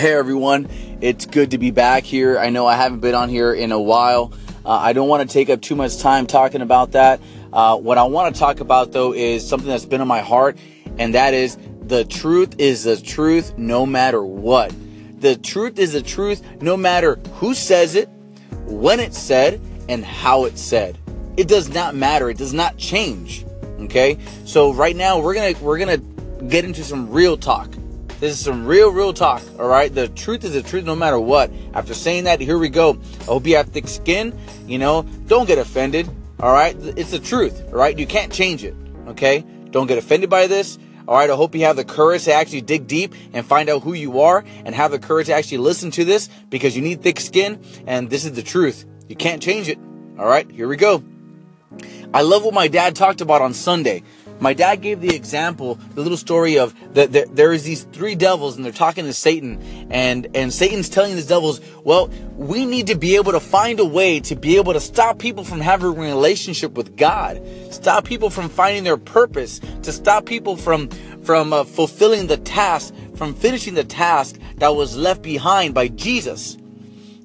Hey everyone, it's good to be back here. I know I haven't been on here in a while. Uh, I don't want to take up too much time talking about that. Uh, what I want to talk about though is something that's been on my heart, and that is the truth is the truth no matter what. The truth is the truth no matter who says it, when it's said, and how it's said. It does not matter. It does not change. Okay? So right now we're to we're to get into some real talk. This is some real, real talk. All right. The truth is the truth no matter what. After saying that, here we go. I hope you have thick skin. You know, don't get offended. All right. It's the truth. All right. You can't change it. Okay. Don't get offended by this. All right. I hope you have the courage to actually dig deep and find out who you are and have the courage to actually listen to this because you need thick skin. And this is the truth. You can't change it. All right. Here we go. I love what my dad talked about on Sunday. My dad gave the example, the little story of that the, there is these three devils and they're talking to Satan and, and Satan's telling these devils, well, we need to be able to find a way to be able to stop people from having a relationship with God, stop people from finding their purpose, to stop people from, from uh, fulfilling the task, from finishing the task that was left behind by Jesus.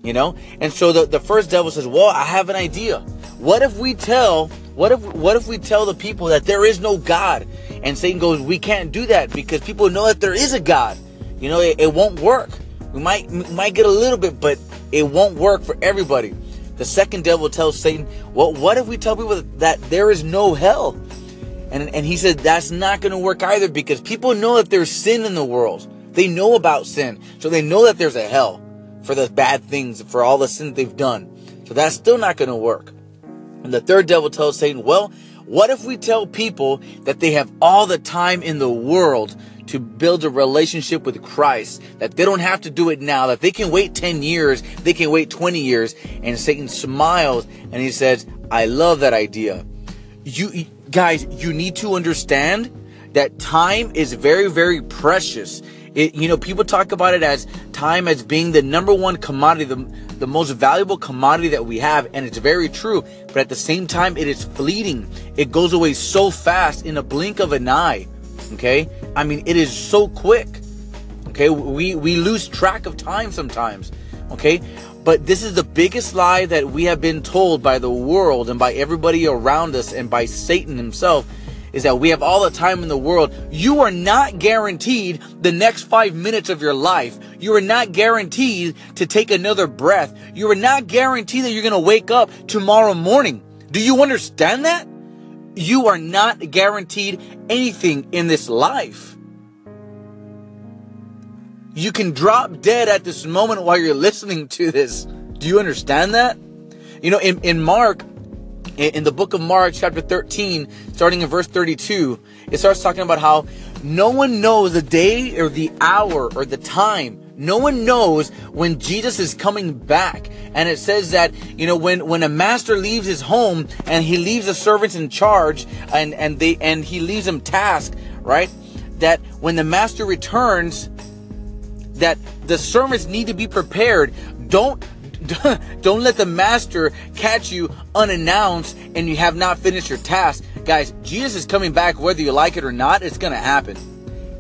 You know? And so the, the first devil says, well, I have an idea. What if we tell what if what if we tell the people that there is no God? And Satan goes, we can't do that because people know that there is a God. You know, it, it won't work. We might we might get a little bit, but it won't work for everybody. The second devil tells Satan, well, what if we tell people that there is no hell? And, and he said that's not going to work either because people know that there's sin in the world. They know about sin. So they know that there's a hell for the bad things, for all the sin they've done. So that's still not going to work. And the third devil tells Satan, well, what if we tell people that they have all the time in the world to build a relationship with Christ, that they don't have to do it now, that they can wait 10 years, they can wait 20 years. And Satan smiles and he says, I love that idea. You guys, you need to understand that time is very, very precious. It, you know, people talk about it as time as being the number one commodity, the, the most valuable commodity that we have, and it's very true. But at the same time, it is fleeting. It goes away so fast in a blink of an eye. Okay, I mean, it is so quick. Okay, we we lose track of time sometimes. Okay, but this is the biggest lie that we have been told by the world and by everybody around us and by Satan himself is that we have all the time in the world. You are not guaranteed the next five minutes of your life. You are not guaranteed to take another breath. You are not guaranteed that you're going to wake up tomorrow morning. Do you understand that? You are not guaranteed anything in this life. You can drop dead at this moment while you're listening to this. Do you understand that? You know, in, in Mark, in the book of Mark, chapter 13, starting in verse 32, it starts talking about how no one knows the day or the hour or the time. No one knows when Jesus is coming back. And it says that, you know, when, when a master leaves his home and he leaves the servants in charge and, and they, and he leaves them task, right? That when the master returns, that the servants need to be prepared. Don't don't let the master catch you unannounced and you have not finished your task. Guys, Jesus is coming back whether you like it or not, it's going to happen.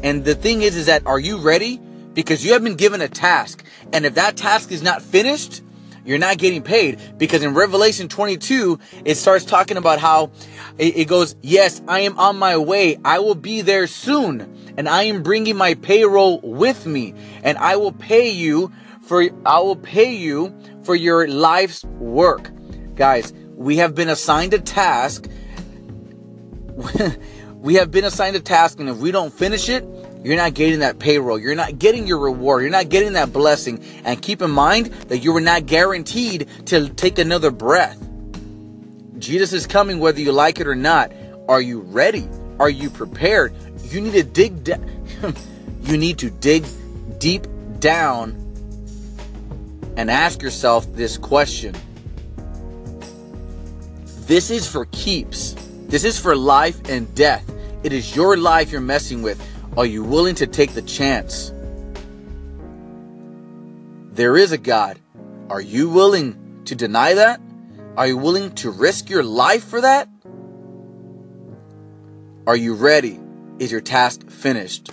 And the thing is is that are you ready? Because you have been given a task. And if that task is not finished, you're not getting paid because in Revelation 22, it starts talking about how it, goes, Yes, I am on my way. I will be there soon. And I am bringing my payroll with me. And I will pay you for, I will pay you for your life's work. Guys, we have been assigned a task. we have been assigned a task, and if we don't finish it, you're not getting that payroll. You're not getting your reward. You're not getting that blessing. And keep in mind that you are not guaranteed to take another breath. Jesus is coming whether you like it or not. Are you ready? Are you prepared? You need to dig da- you need to dig deep down and ask yourself this question. This is for keeps. This is for life and death. It is your life you're messing with. Are you willing to take the chance? There is a God. Are you willing to deny that? Are you willing to risk your life for that? Are you ready? Is your task finished?